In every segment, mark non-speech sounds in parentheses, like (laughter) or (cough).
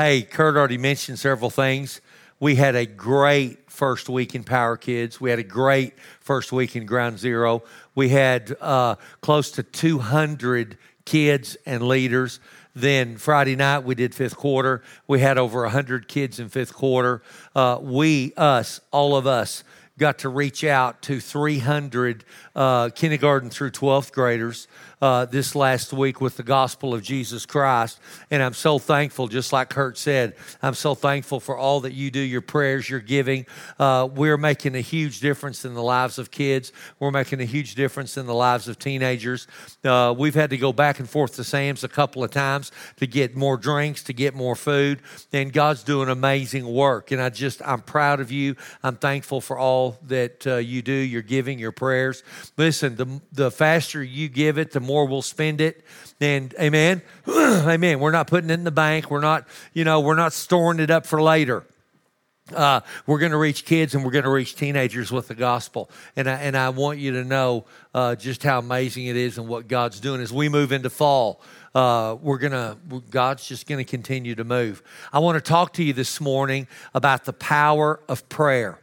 Hey, Kurt already mentioned several things. We had a great first week in Power Kids. We had a great first week in Ground Zero. We had uh, close to 200 kids and leaders. Then Friday night, we did fifth quarter. We had over 100 kids in fifth quarter. Uh, we, us, all of us, got to reach out to 300 uh, kindergarten through 12th graders uh, this last week with the gospel of Jesus Christ. And I'm so thankful, just like Kurt said, I'm so thankful for all that you do, your prayers, your giving. Uh, we're making a huge difference in the lives of kids. We're making a huge difference in the lives of teenagers. Uh, we've had to go back and forth to Sam's a couple of times to get more drinks, to get more food. And God's doing amazing work. And I just, I'm proud of you. I'm thankful for all that uh, you do, your giving, your prayers. Listen, the, the faster you give it, the more we'll spend it. And amen. (clears throat) amen. We're not putting it in the bank. We're not, you know, we're not storing it up for later. Uh, we're going to reach kids and we're going to reach teenagers with the gospel. And I, and I want you to know uh, just how amazing it is and what God's doing as we move into fall. Uh, we're gonna God's just gonna continue to move. I want to talk to you this morning about the power of prayer.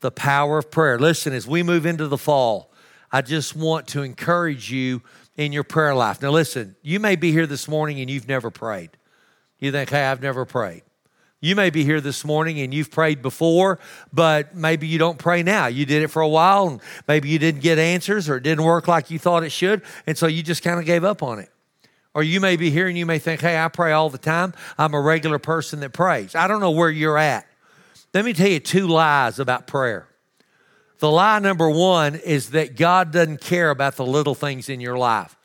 The power of prayer. Listen, as we move into the fall, I just want to encourage you in your prayer life. Now, listen, you may be here this morning and you've never prayed. You think, hey, I've never prayed. You may be here this morning and you've prayed before, but maybe you don't pray now. You did it for a while and maybe you didn't get answers or it didn't work like you thought it should, and so you just kind of gave up on it. Or you may be here and you may think, hey, I pray all the time. I'm a regular person that prays. I don't know where you're at. Let me tell you two lies about prayer. The lie number one is that God doesn't care about the little things in your life.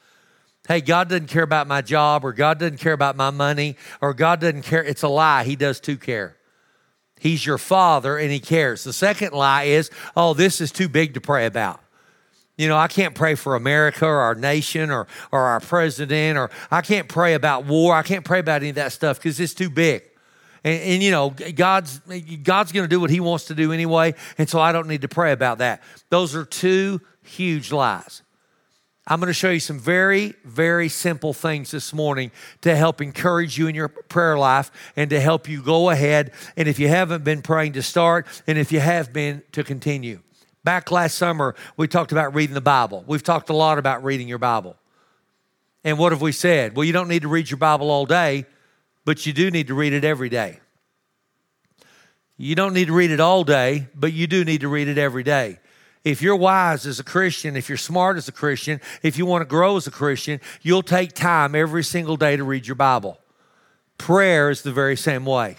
Hey, God doesn't care about my job, or God doesn't care about my money, or God doesn't care. It's a lie. He does too care. He's your father and he cares. The second lie is, oh, this is too big to pray about. You know, I can't pray for America or our nation or, or our president, or I can't pray about war. I can't pray about any of that stuff because it's too big. And, and, you know, God's, God's going to do what he wants to do anyway. And so I don't need to pray about that. Those are two huge lies. I'm going to show you some very, very simple things this morning to help encourage you in your prayer life and to help you go ahead. And if you haven't been praying, to start, and if you have been, to continue. Back last summer, we talked about reading the Bible. We've talked a lot about reading your Bible. And what have we said? Well, you don't need to read your Bible all day, but you do need to read it every day. You don't need to read it all day, but you do need to read it every day. If you're wise as a Christian, if you're smart as a Christian, if you want to grow as a Christian, you'll take time every single day to read your Bible. Prayer is the very same way.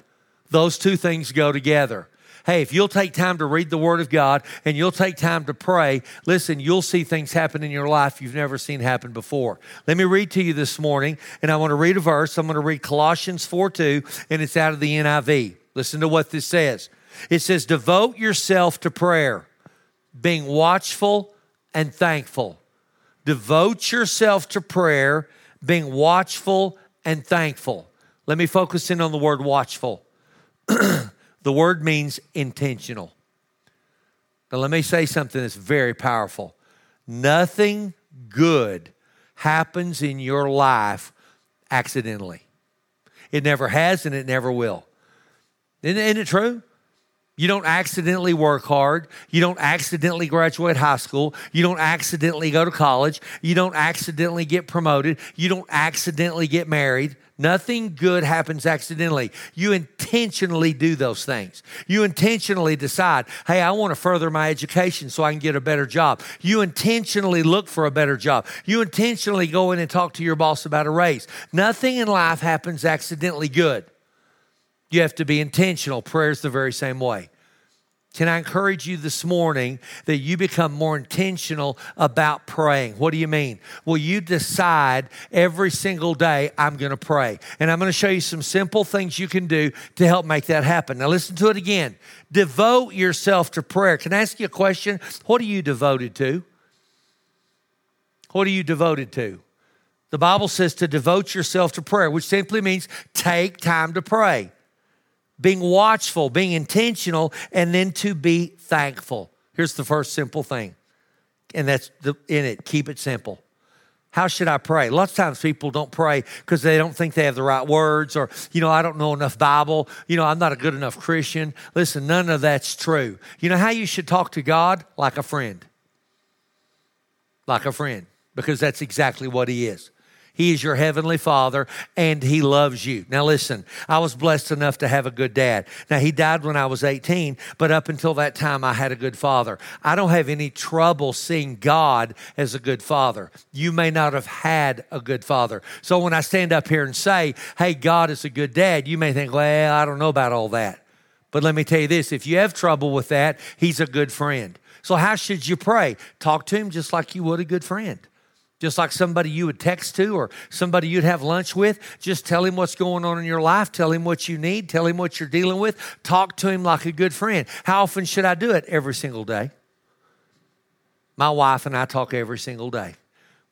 Those two things go together. Hey, if you'll take time to read the Word of God and you'll take time to pray, listen, you'll see things happen in your life you've never seen happen before. Let me read to you this morning, and I want to read a verse. I'm going to read Colossians 4 2, and it's out of the NIV. Listen to what this says. It says, Devote yourself to prayer, being watchful and thankful. Devote yourself to prayer, being watchful and thankful. Let me focus in on the word watchful. (clears throat) the word means intentional. But let me say something that's very powerful. Nothing good happens in your life accidentally. It never has and it never will. Isn't, isn't it true? You don't accidentally work hard. You don't accidentally graduate high school. You don't accidentally go to college. You don't accidentally get promoted. You don't accidentally get married. Nothing good happens accidentally. You intentionally do those things. You intentionally decide, hey, I want to further my education so I can get a better job. You intentionally look for a better job. You intentionally go in and talk to your boss about a raise. Nothing in life happens accidentally good. You have to be intentional. Prayer is the very same way. Can I encourage you this morning that you become more intentional about praying? What do you mean? Well, you decide every single day, I'm going to pray. And I'm going to show you some simple things you can do to help make that happen. Now, listen to it again. Devote yourself to prayer. Can I ask you a question? What are you devoted to? What are you devoted to? The Bible says to devote yourself to prayer, which simply means take time to pray being watchful, being intentional, and then to be thankful. Here's the first simple thing, and that's the, in it keep it simple. How should I pray? Lots of times people don't pray because they don't think they have the right words or, you know, I don't know enough Bible. You know, I'm not a good enough Christian. Listen, none of that's true. You know how you should talk to God? Like a friend. Like a friend, because that's exactly what He is. He is your heavenly father and he loves you. Now, listen, I was blessed enough to have a good dad. Now, he died when I was 18, but up until that time, I had a good father. I don't have any trouble seeing God as a good father. You may not have had a good father. So, when I stand up here and say, hey, God is a good dad, you may think, well, I don't know about all that. But let me tell you this if you have trouble with that, he's a good friend. So, how should you pray? Talk to him just like you would a good friend just like somebody you would text to or somebody you'd have lunch with. Just tell him what's going on in your life. Tell him what you need. Tell him what you're dealing with. Talk to him like a good friend. How often should I do it? Every single day. My wife and I talk every single day.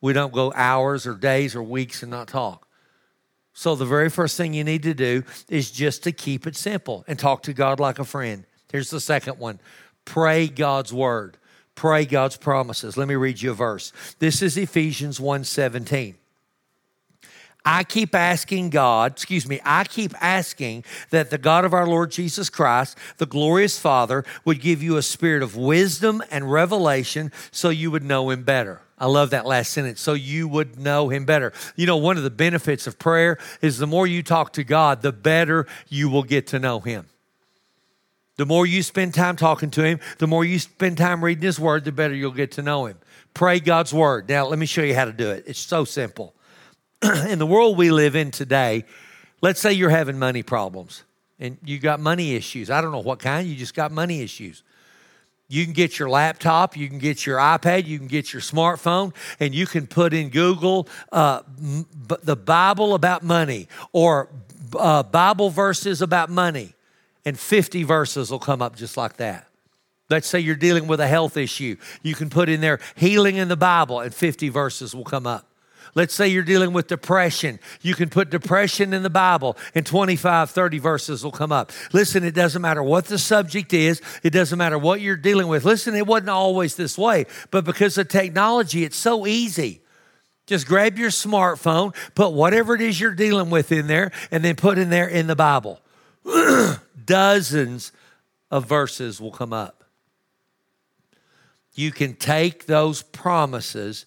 We don't go hours or days or weeks and not talk. So, the very first thing you need to do is just to keep it simple and talk to God like a friend. Here's the second one pray God's word pray God's promises. Let me read you a verse. This is Ephesians 1:17. I keep asking God, excuse me, I keep asking that the God of our Lord Jesus Christ, the glorious Father, would give you a spirit of wisdom and revelation so you would know him better. I love that last sentence. So you would know him better. You know, one of the benefits of prayer is the more you talk to God, the better you will get to know him. The more you spend time talking to Him, the more you spend time reading His Word, the better you'll get to know Him. Pray God's Word. Now, let me show you how to do it. It's so simple. (clears throat) in the world we live in today, let's say you're having money problems and you got money issues. I don't know what kind, you just got money issues. You can get your laptop, you can get your iPad, you can get your smartphone, and you can put in Google uh, the Bible about money or uh, Bible verses about money and 50 verses will come up just like that. Let's say you're dealing with a health issue. You can put in there healing in the Bible, and 50 verses will come up. Let's say you're dealing with depression. You can put depression in the Bible, and 25, 30 verses will come up. Listen, it doesn't matter what the subject is, it doesn't matter what you're dealing with. Listen, it wasn't always this way, but because of technology, it's so easy. Just grab your smartphone, put whatever it is you're dealing with in there, and then put in there in the Bible. (clears throat) dozens of verses will come up. You can take those promises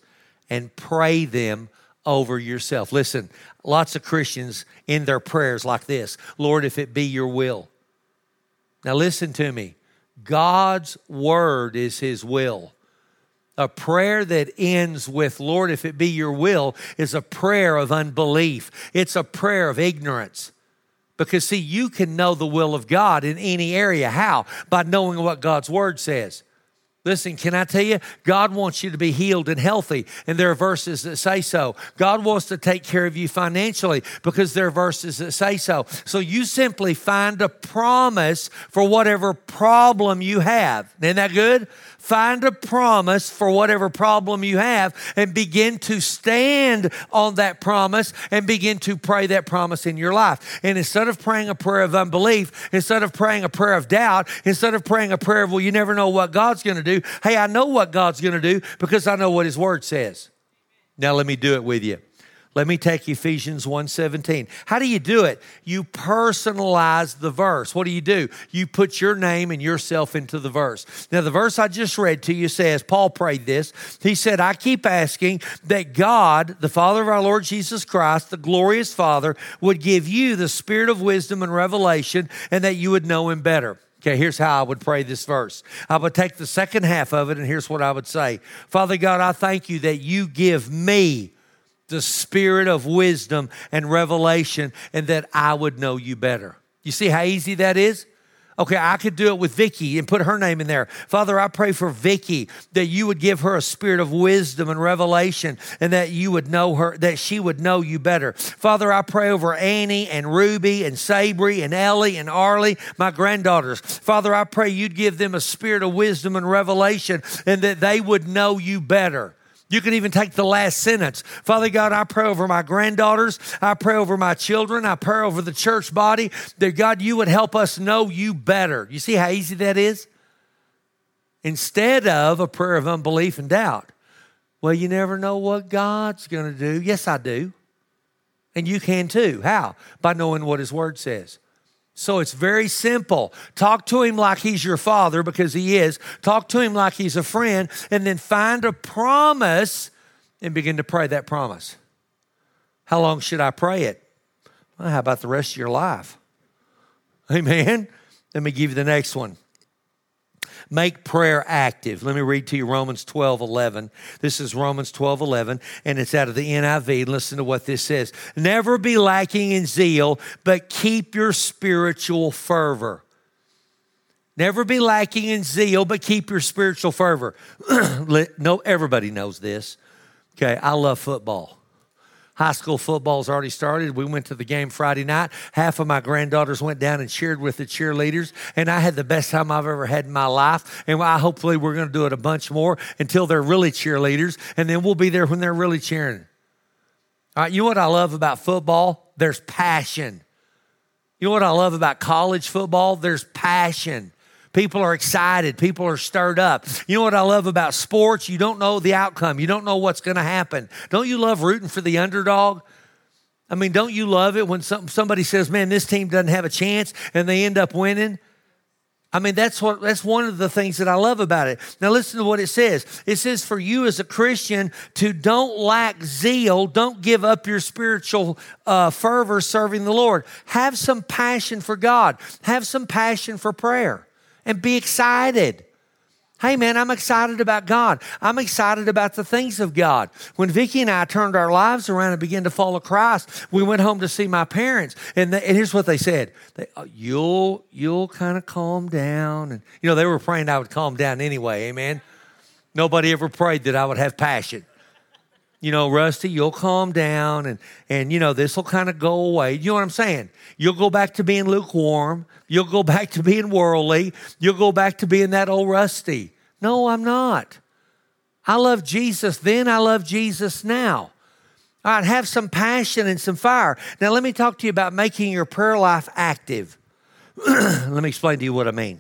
and pray them over yourself. Listen, lots of Christians in their prayers like this Lord, if it be your will. Now, listen to me. God's word is his will. A prayer that ends with, Lord, if it be your will, is a prayer of unbelief. It's a prayer of ignorance. Because, see, you can know the will of God in any area. How? By knowing what God's word says. Listen, can I tell you? God wants you to be healed and healthy, and there are verses that say so. God wants to take care of you financially because there are verses that say so. So you simply find a promise for whatever problem you have. Isn't that good? Find a promise for whatever problem you have and begin to stand on that promise and begin to pray that promise in your life. And instead of praying a prayer of unbelief, instead of praying a prayer of doubt, instead of praying a prayer of, well, you never know what God's going to do, hey, I know what God's going to do because I know what His Word says. Now let me do it with you. Let me take Ephesians 1:17. How do you do it? You personalize the verse. What do you do? You put your name and yourself into the verse. Now the verse I just read to you says Paul prayed this. He said, "I keep asking that God, the Father of our Lord Jesus Christ, the glorious Father, would give you the spirit of wisdom and revelation and that you would know him better." Okay, here's how I would pray this verse. I would take the second half of it, and here's what I would say Father God, I thank you that you give me the spirit of wisdom and revelation, and that I would know you better. You see how easy that is? Okay, I could do it with Vicky and put her name in there. Father, I pray for Vicky that you would give her a spirit of wisdom and revelation and that you would know her, that she would know you better. Father, I pray over Annie and Ruby and Sabri and Ellie and Arlie, my granddaughters. Father, I pray you'd give them a spirit of wisdom and revelation and that they would know you better. You can even take the last sentence. Father God, I pray over my granddaughters. I pray over my children. I pray over the church body that God, you would help us know you better. You see how easy that is? Instead of a prayer of unbelief and doubt. Well, you never know what God's going to do. Yes, I do. And you can too. How? By knowing what His Word says. So it's very simple. Talk to him like he's your father because he is. Talk to him like he's a friend and then find a promise and begin to pray that promise. How long should I pray it? Well, how about the rest of your life? Amen. Let me give you the next one. Make prayer active. Let me read to you Romans 12 11. This is Romans 12 11, and it's out of the NIV. Listen to what this says Never be lacking in zeal, but keep your spiritual fervor. Never be lacking in zeal, but keep your spiritual fervor. (clears throat) no, everybody knows this. Okay, I love football. High school football's already started. We went to the game Friday night. Half of my granddaughters went down and cheered with the cheerleaders, and I had the best time I've ever had in my life. And I hopefully we're going to do it a bunch more until they're really cheerleaders, and then we'll be there when they're really cheering. All right, you know what I love about football? There's passion. You know what I love about college football? There's passion. People are excited. People are stirred up. You know what I love about sports? You don't know the outcome. You don't know what's going to happen. Don't you love rooting for the underdog? I mean, don't you love it when some, somebody says, man, this team doesn't have a chance and they end up winning? I mean, that's what that's one of the things that I love about it. Now listen to what it says. It says for you as a Christian to don't lack zeal, don't give up your spiritual uh, fervor serving the Lord. Have some passion for God. Have some passion for prayer and be excited. Hey man, I'm excited about God. I'm excited about the things of God. When Vicki and I turned our lives around and began to follow Christ, we went home to see my parents, and, they, and here's what they said: they, oh, "You'll you'll kind of calm down." And you know they were praying I would calm down anyway. Amen. Nobody ever prayed that I would have passion you know, Rusty, you'll calm down and, and you know, this will kind of go away. You know what I'm saying? You'll go back to being lukewarm. You'll go (laughs) back to being worldly. You'll go back to being that old Rusty. No, I'm not. I love Jesus then. I love Jesus now. All right, have some passion and some fire. Now, let me talk to you about making your prayer life active. (clears throat) let me explain to you what I mean.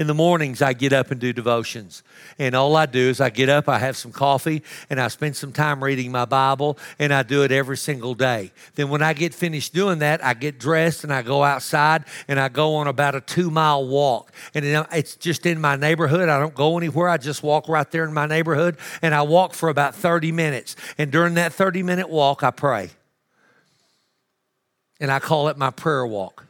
In the mornings, I get up and do devotions. And all I do is I get up, I have some coffee, and I spend some time reading my Bible, and I do it every single day. Then, when I get finished doing that, I get dressed and I go outside and I go on about a two mile walk. And it's just in my neighborhood. I don't go anywhere. I just walk right there in my neighborhood, and I walk for about 30 minutes. And during that 30 minute walk, I pray. And I call it my prayer walk.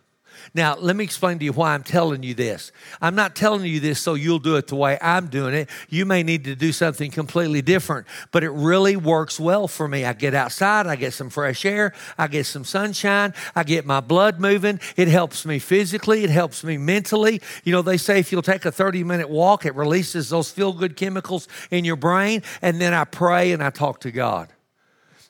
Now, let me explain to you why I'm telling you this. I'm not telling you this so you'll do it the way I'm doing it. You may need to do something completely different, but it really works well for me. I get outside, I get some fresh air, I get some sunshine, I get my blood moving. It helps me physically, it helps me mentally. You know, they say if you'll take a 30 minute walk, it releases those feel good chemicals in your brain. And then I pray and I talk to God.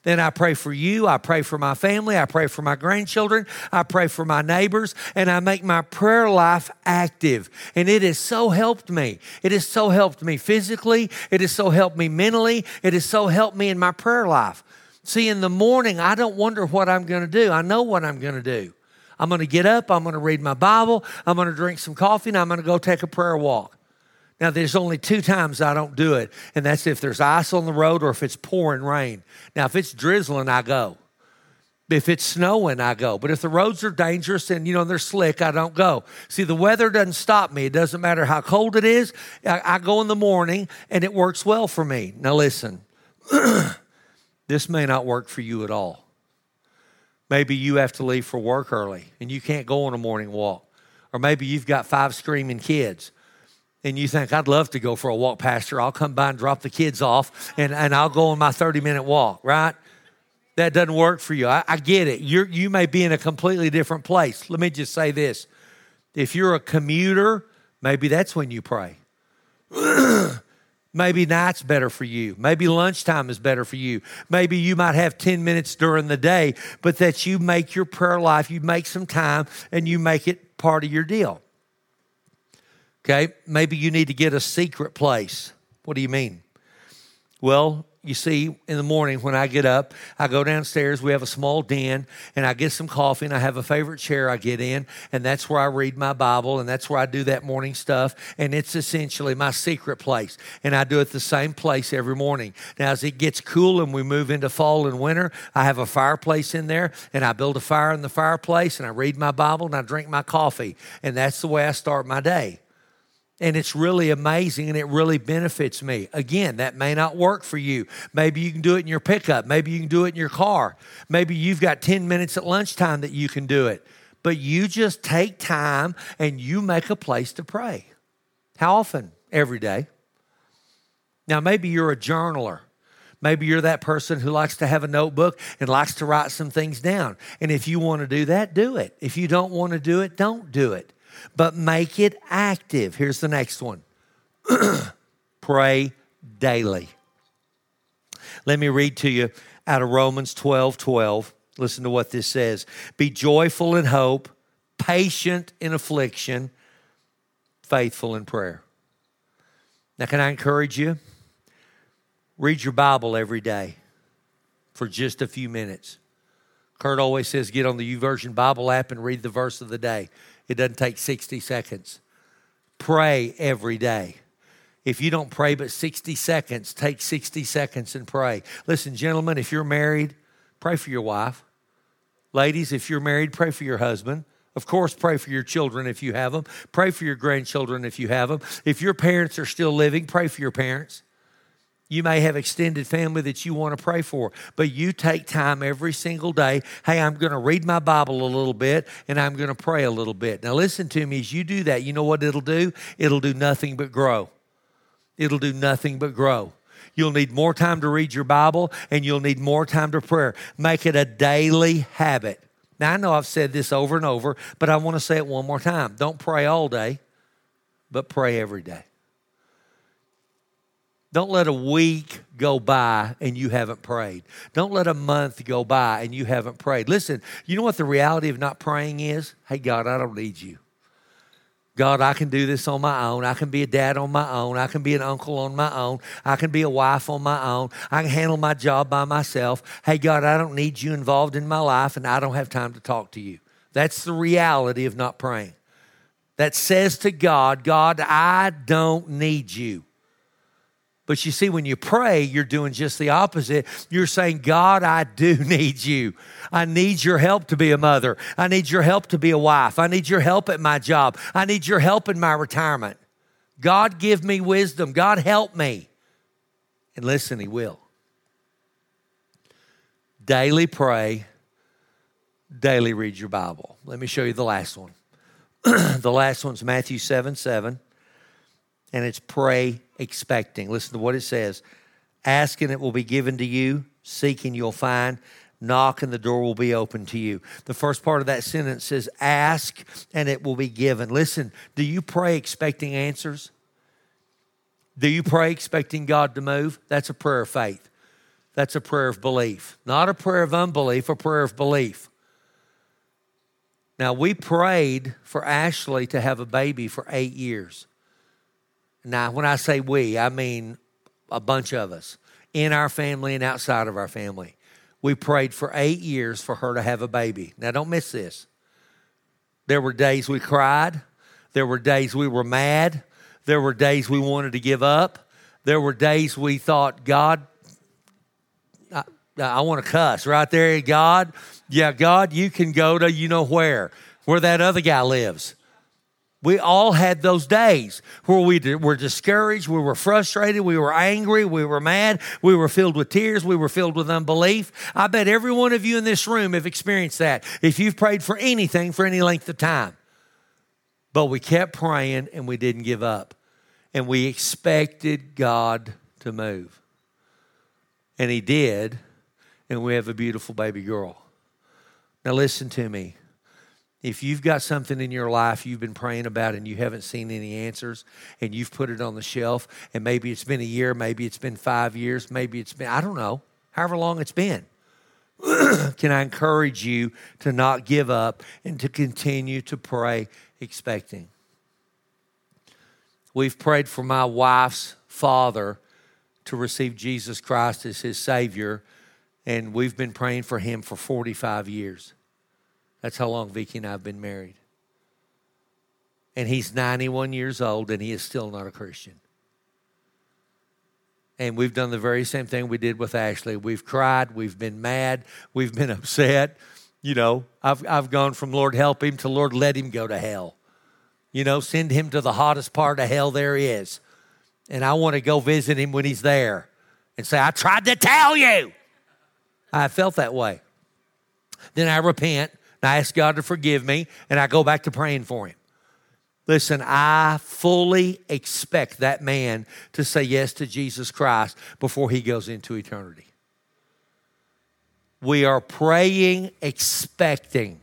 Then I pray for you. I pray for my family. I pray for my grandchildren. I pray for my neighbors. And I make my prayer life active. And it has so helped me. It has so helped me physically. It has so helped me mentally. It has so helped me in my prayer life. See, in the morning, I don't wonder what I'm going to do. I know what I'm going to do. I'm going to get up. I'm going to read my Bible. I'm going to drink some coffee and I'm going to go take a prayer walk. Now, there's only two times I don't do it, and that's if there's ice on the road or if it's pouring rain. Now, if it's drizzling, I go. If it's snowing, I go. But if the roads are dangerous and you know they're slick, I don't go. See, the weather doesn't stop me. It doesn't matter how cold it is. I, I go in the morning, and it works well for me. Now, listen, (clears throat) this may not work for you at all. Maybe you have to leave for work early and you can't go on a morning walk. Or maybe you've got five screaming kids and you think, I'd love to go for a walk, Pastor. I'll come by and drop the kids off and, and I'll go on my 30 minute walk, right? That doesn't work for you. I, I get it. You're, you may be in a completely different place. Let me just say this if you're a commuter, maybe that's when you pray. (clears throat) Maybe night's better for you. Maybe lunchtime is better for you. Maybe you might have 10 minutes during the day, but that you make your prayer life, you make some time, and you make it part of your deal. Okay, maybe you need to get a secret place. What do you mean? Well, you see, in the morning when I get up, I go downstairs. We have a small den, and I get some coffee, and I have a favorite chair I get in, and that's where I read my Bible, and that's where I do that morning stuff. And it's essentially my secret place. And I do it the same place every morning. Now, as it gets cool and we move into fall and winter, I have a fireplace in there, and I build a fire in the fireplace, and I read my Bible, and I drink my coffee. And that's the way I start my day and it's really amazing and it really benefits me. Again, that may not work for you. Maybe you can do it in your pickup. Maybe you can do it in your car. Maybe you've got 10 minutes at lunchtime that you can do it. But you just take time and you make a place to pray. How often? Every day. Now, maybe you're a journaler. Maybe you're that person who likes to have a notebook and likes to write some things down. And if you want to do that, do it. If you don't want to do it, don't do it but make it active. Here's the next one (clears throat) pray daily. Let me read to you out of Romans 12 12. Listen to what this says Be joyful in hope, patient in affliction, faithful in prayer. Now, can I encourage you? Read your Bible every day for just a few minutes. Kurt always says get on the YouVersion Bible app and read the verse of the day. It doesn't take 60 seconds. Pray every day. If you don't pray but 60 seconds, take 60 seconds and pray. Listen, gentlemen, if you're married, pray for your wife. Ladies, if you're married, pray for your husband. Of course, pray for your children if you have them. Pray for your grandchildren if you have them. If your parents are still living, pray for your parents. You may have extended family that you want to pray for, but you take time every single day. Hey, I'm going to read my Bible a little bit and I'm going to pray a little bit. Now, listen to me as you do that, you know what it'll do? It'll do nothing but grow. It'll do nothing but grow. You'll need more time to read your Bible and you'll need more time to prayer. Make it a daily habit. Now, I know I've said this over and over, but I want to say it one more time. Don't pray all day, but pray every day. Don't let a week go by and you haven't prayed. Don't let a month go by and you haven't prayed. Listen, you know what the reality of not praying is? Hey, God, I don't need you. God, I can do this on my own. I can be a dad on my own. I can be an uncle on my own. I can be a wife on my own. I can handle my job by myself. Hey, God, I don't need you involved in my life and I don't have time to talk to you. That's the reality of not praying. That says to God, God, I don't need you. But you see, when you pray, you're doing just the opposite. You're saying, God, I do (laughs) need you. I need your help to be a mother. I need your help to be a wife. I need your help at my job. I need your help in my retirement. God, give me wisdom. God, help me. And listen, He will. Daily pray, daily read your Bible. Let me show you the last one. (clears throat) the last one's Matthew 7 7 and it's pray expecting. Listen to what it says Asking, it will be given to you, seeking, you'll find, knock and the door will be open to you. The first part of that sentence says, Ask and it will be given. Listen, do you pray expecting answers? Do you pray expecting God to move? That's a prayer of faith. That's a prayer of belief. Not a prayer of unbelief, a prayer of belief. Now, we prayed for Ashley to have a baby for eight years. Now, when I say we, I mean a bunch of us in our family and outside of our family. We prayed for eight years for her to have a baby. Now, don't miss this. There were days we cried. There were days we were mad. There were days we wanted to give up. There were days we thought, God, I, I want to cuss right there. God, yeah, God, you can go to you know where, where that other guy lives. We all had those days where we were discouraged, we were frustrated, we were angry, we were mad, we were filled with tears, we were filled with unbelief. I bet every one of you in this room have experienced that if you've prayed for anything for any length of time. But we kept praying and we didn't give up. And we expected God to move. And He did, and we have a beautiful baby girl. Now, listen to me. If you've got something in your life you've been praying about and you haven't seen any answers and you've put it on the shelf, and maybe it's been a year, maybe it's been five years, maybe it's been, I don't know, however long it's been, (clears throat) can I encourage you to not give up and to continue to pray expecting? We've prayed for my wife's father to receive Jesus Christ as his Savior, and we've been praying for him for 45 years. That's how long Vicki and I have been married. And he's 91 years old, and he is still not a Christian. And we've done the very same thing we did with Ashley. We've cried, we've been mad, we've been (laughs) upset. You know, I've, I've gone from Lord help him to Lord let him go to hell. You know, send him to the hottest part of hell there is. And I want to go visit him when he's there and say, I tried to tell you. I felt that way. Then I repent and I ask God to forgive me and I go back to praying for him. Listen, I fully expect that man to say yes to Jesus Christ before he goes into eternity. We are praying, expecting.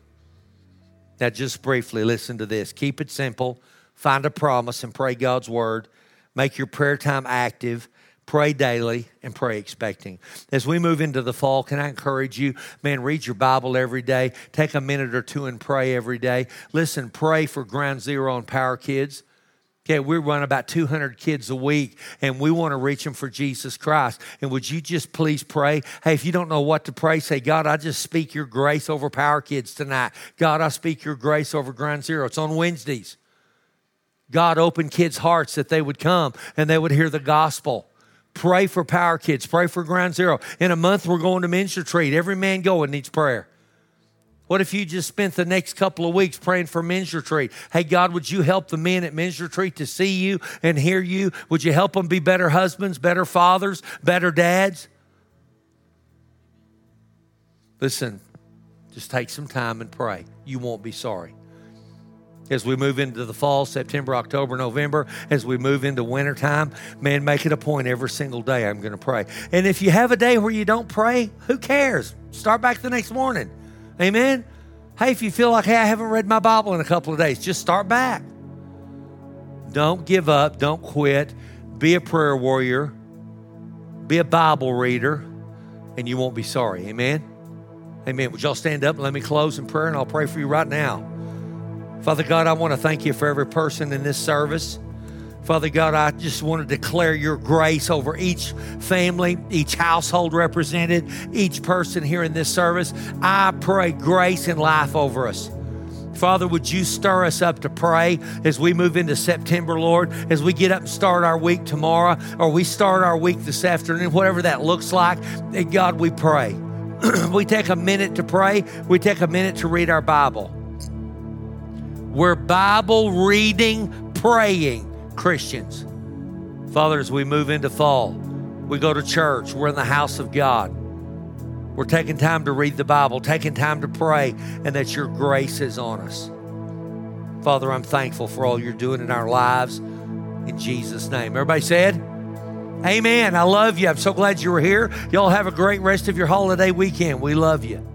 Now, just briefly, listen to this. Keep it simple. Find a promise and pray God's word. Make your prayer time active pray daily and pray expecting. As we move into the fall, can I encourage you, man, read your Bible every day. Take a minute or two and pray every day. Listen, pray for Ground Zero and Power Kids. Okay, we run about 200 kids a week and we want to reach them for Jesus Christ. And would you just please pray? Hey, if you don't know what to pray, say, God, I just speak your grace over Power Kids tonight. God, I speak your grace over Ground Zero. It's on Wednesdays. God, open kids' hearts that they would come and they would hear the gospel. Pray for Power Kids. Pray for Ground Zero. In a month, we're going to Men's Retreat. Every man going needs prayer. What if you just spent the next couple of weeks praying for men's retreat? Hey, God, would you help the men at men's retreat to see you and hear you? Would you help them be better husbands, better fathers, better dads? Listen, just take some time and pray. You won't be sorry as we move into the fall, September, October, November, as we move into wintertime, man, make it a point every single day I'm going to pray. And if you have a day where you don't pray, who cares? Start back the next morning. Amen? Hey, if you feel like, hey, I haven't read my Bible in a couple of days, just start back. Don't give up. Don't quit. Be a prayer warrior. Be a Bible reader, and you won't be sorry. Amen? Amen. Would y'all stand up and let me close in prayer, and I'll pray for you right now. Father God, I want to thank you for every person in this service. Father God, I just want to declare your grace over each family, each household represented, each person here in this service. I pray grace and life over us. Father, would you stir us up to pray as we move into September, Lord, as we get up and start our week tomorrow, or we start our week this afternoon, whatever that looks like. And God, we pray. (clears throat) we take a minute to pray, we take a minute to read our Bible. We're Bible reading, praying Christians. Father, as we move into fall, we go to church, we're in the house of God. We're taking time to read the Bible, taking time to pray, and that your grace is on us. Father, I'm thankful for all you're doing in our lives. In Jesus' name. Everybody said, Amen. I love you. I'm so glad you were here. Y'all have a great rest of your holiday weekend. We love you.